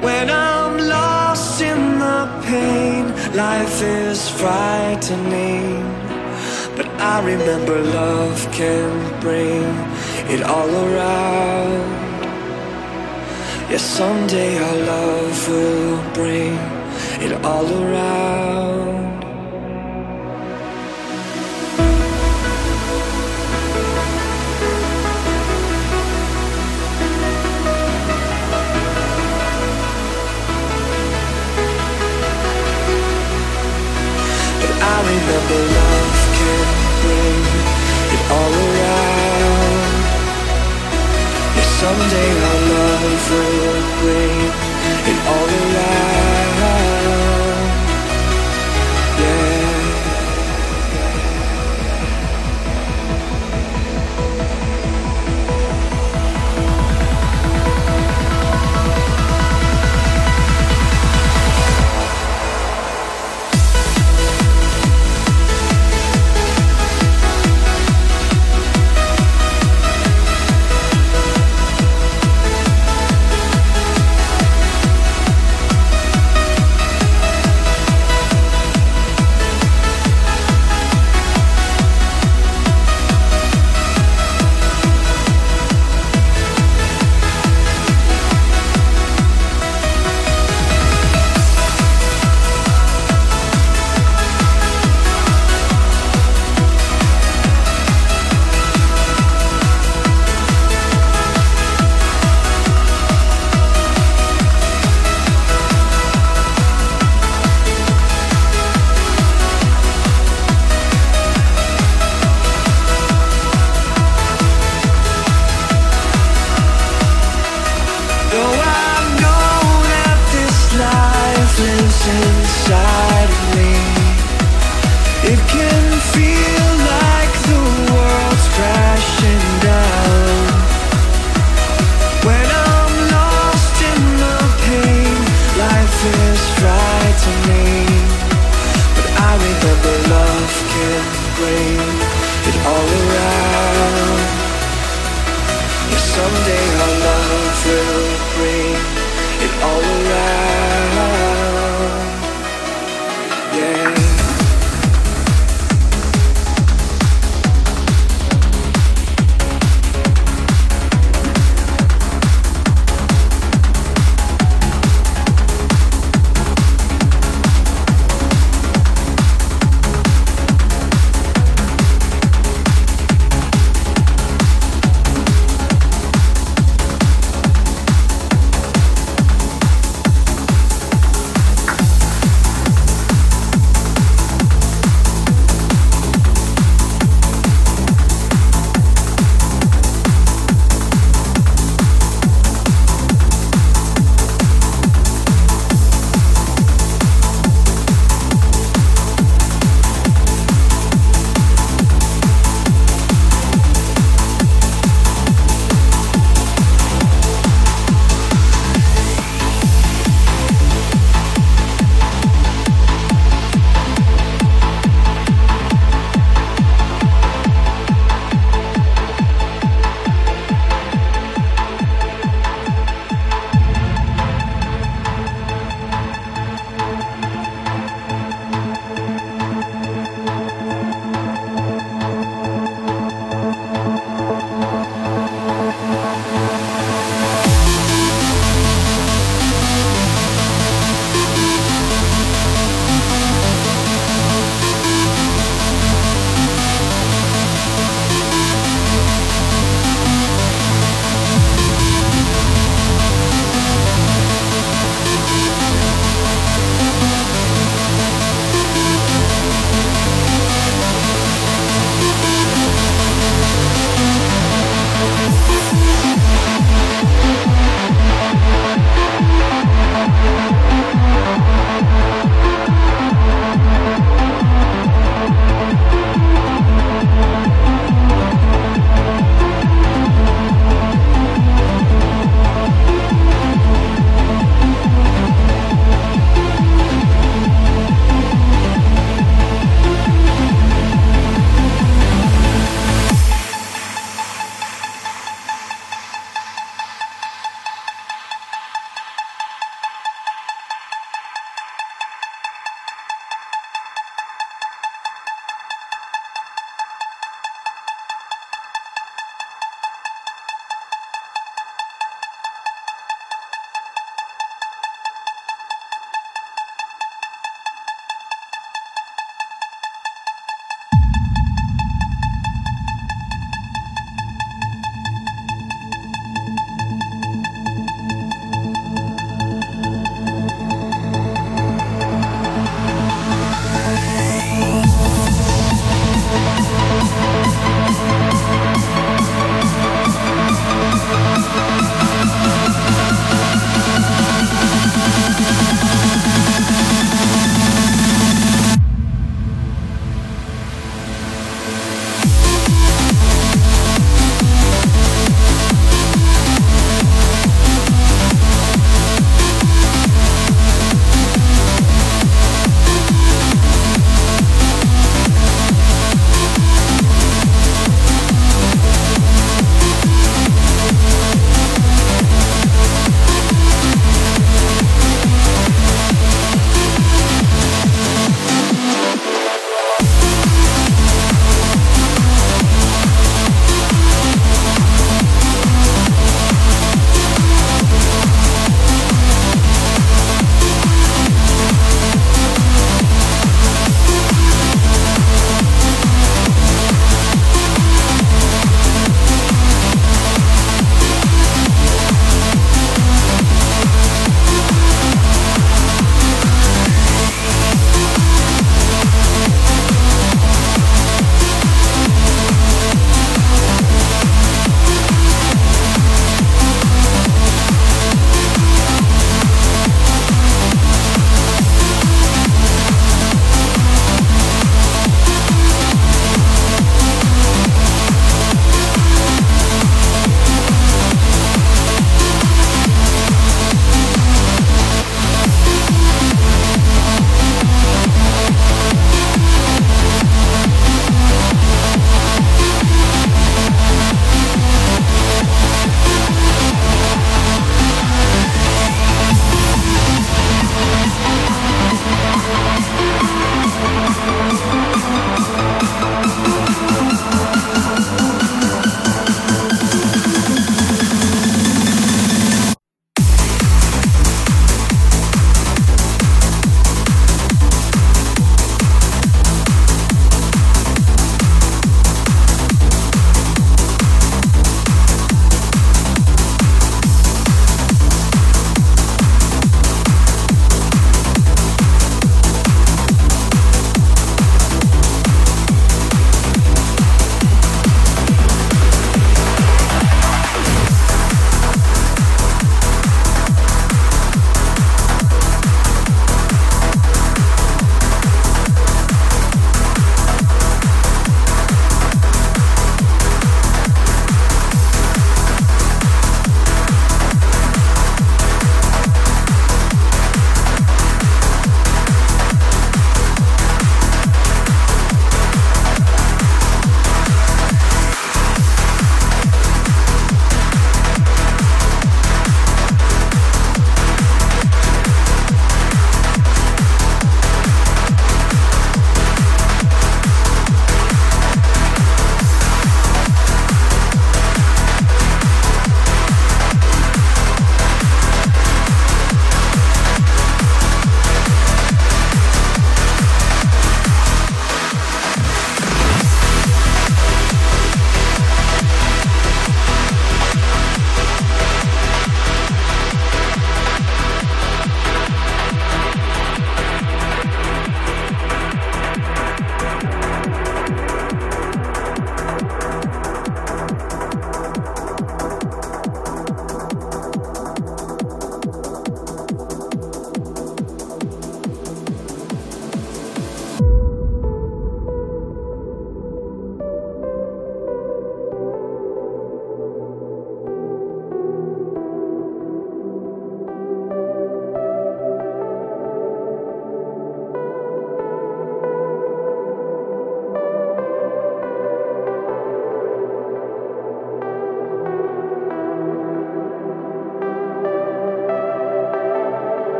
When I'm lost in the pain, life is frightening. But I remember love can bring it all around. Yes, someday our love will bring it all around. I remember love can bring it all around. Yeah, someday our love will bring it all around.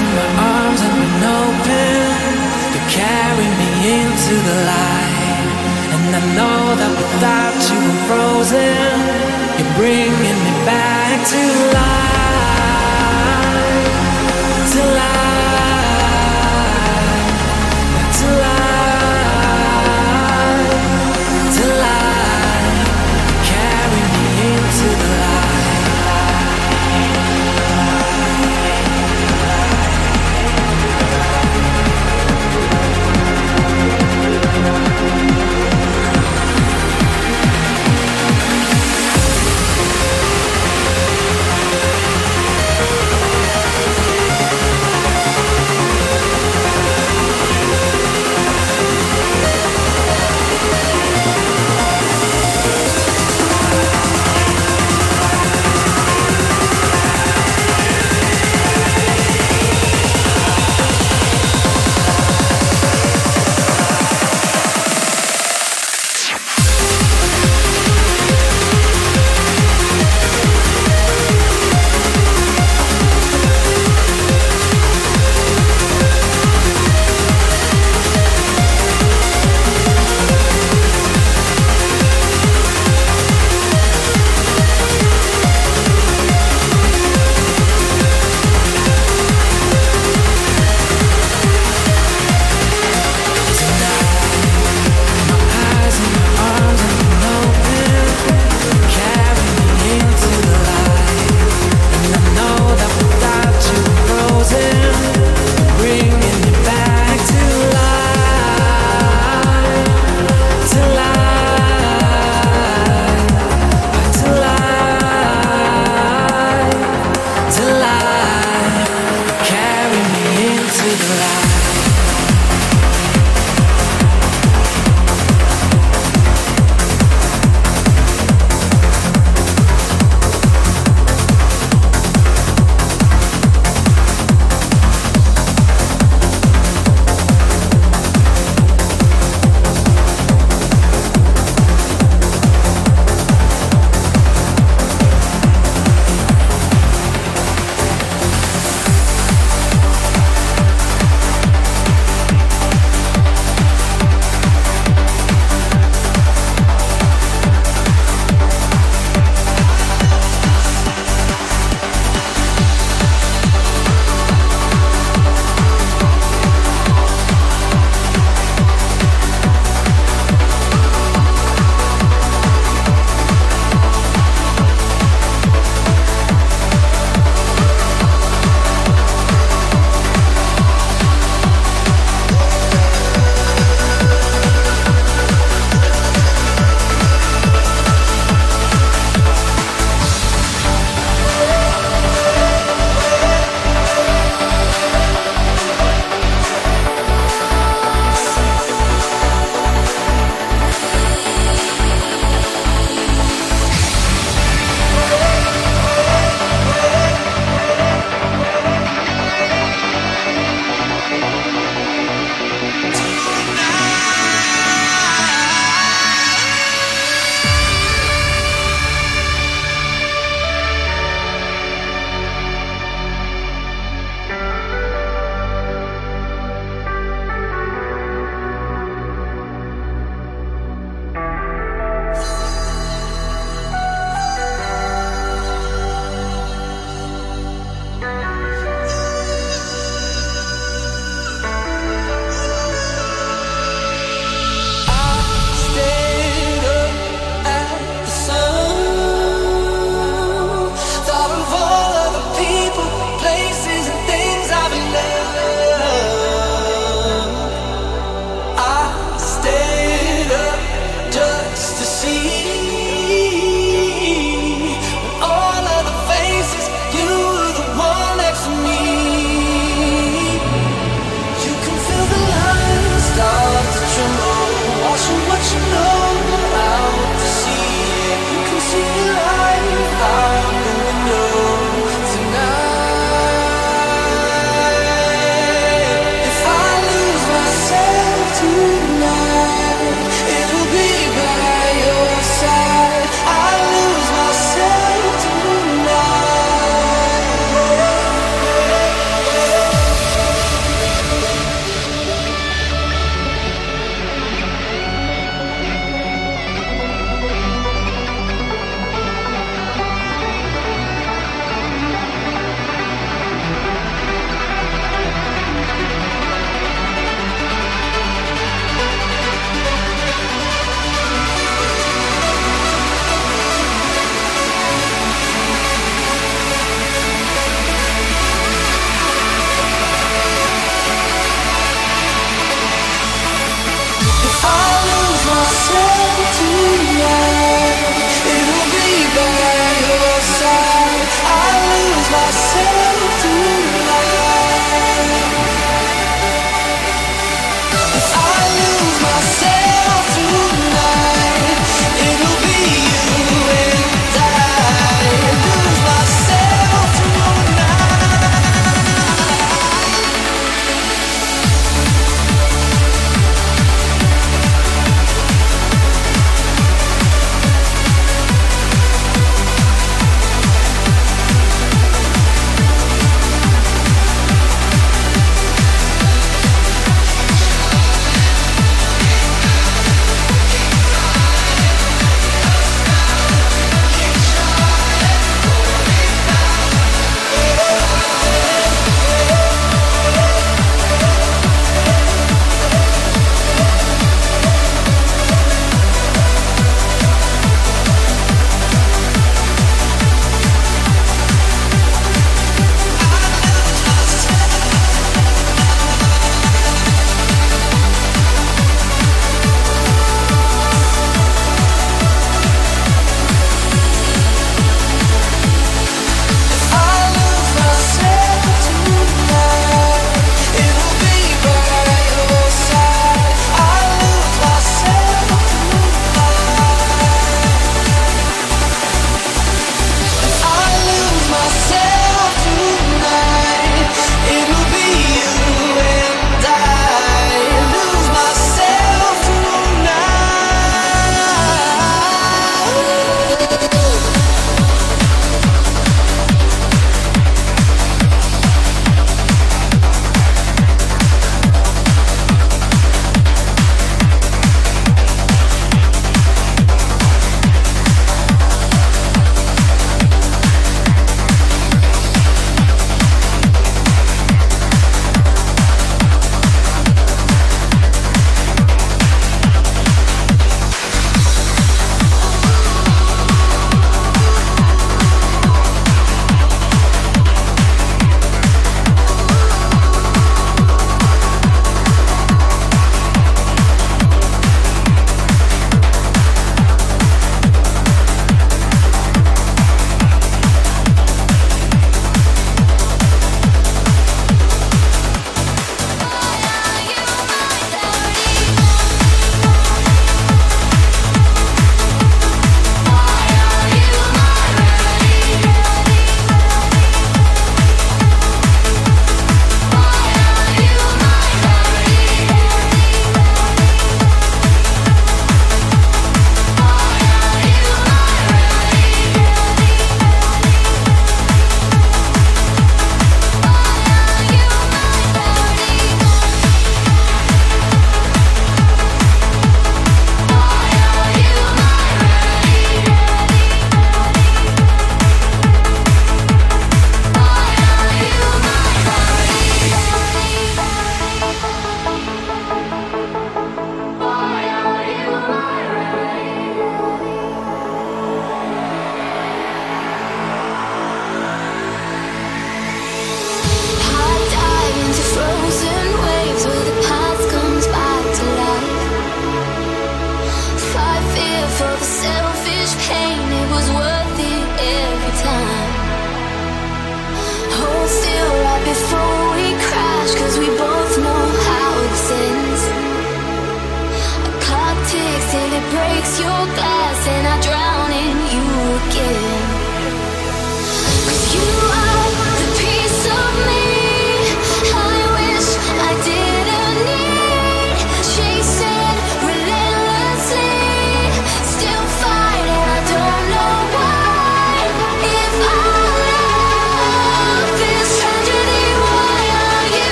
in my arms have been open to carry me into the light. And I know that without you I'm frozen. You're bringing me back to life.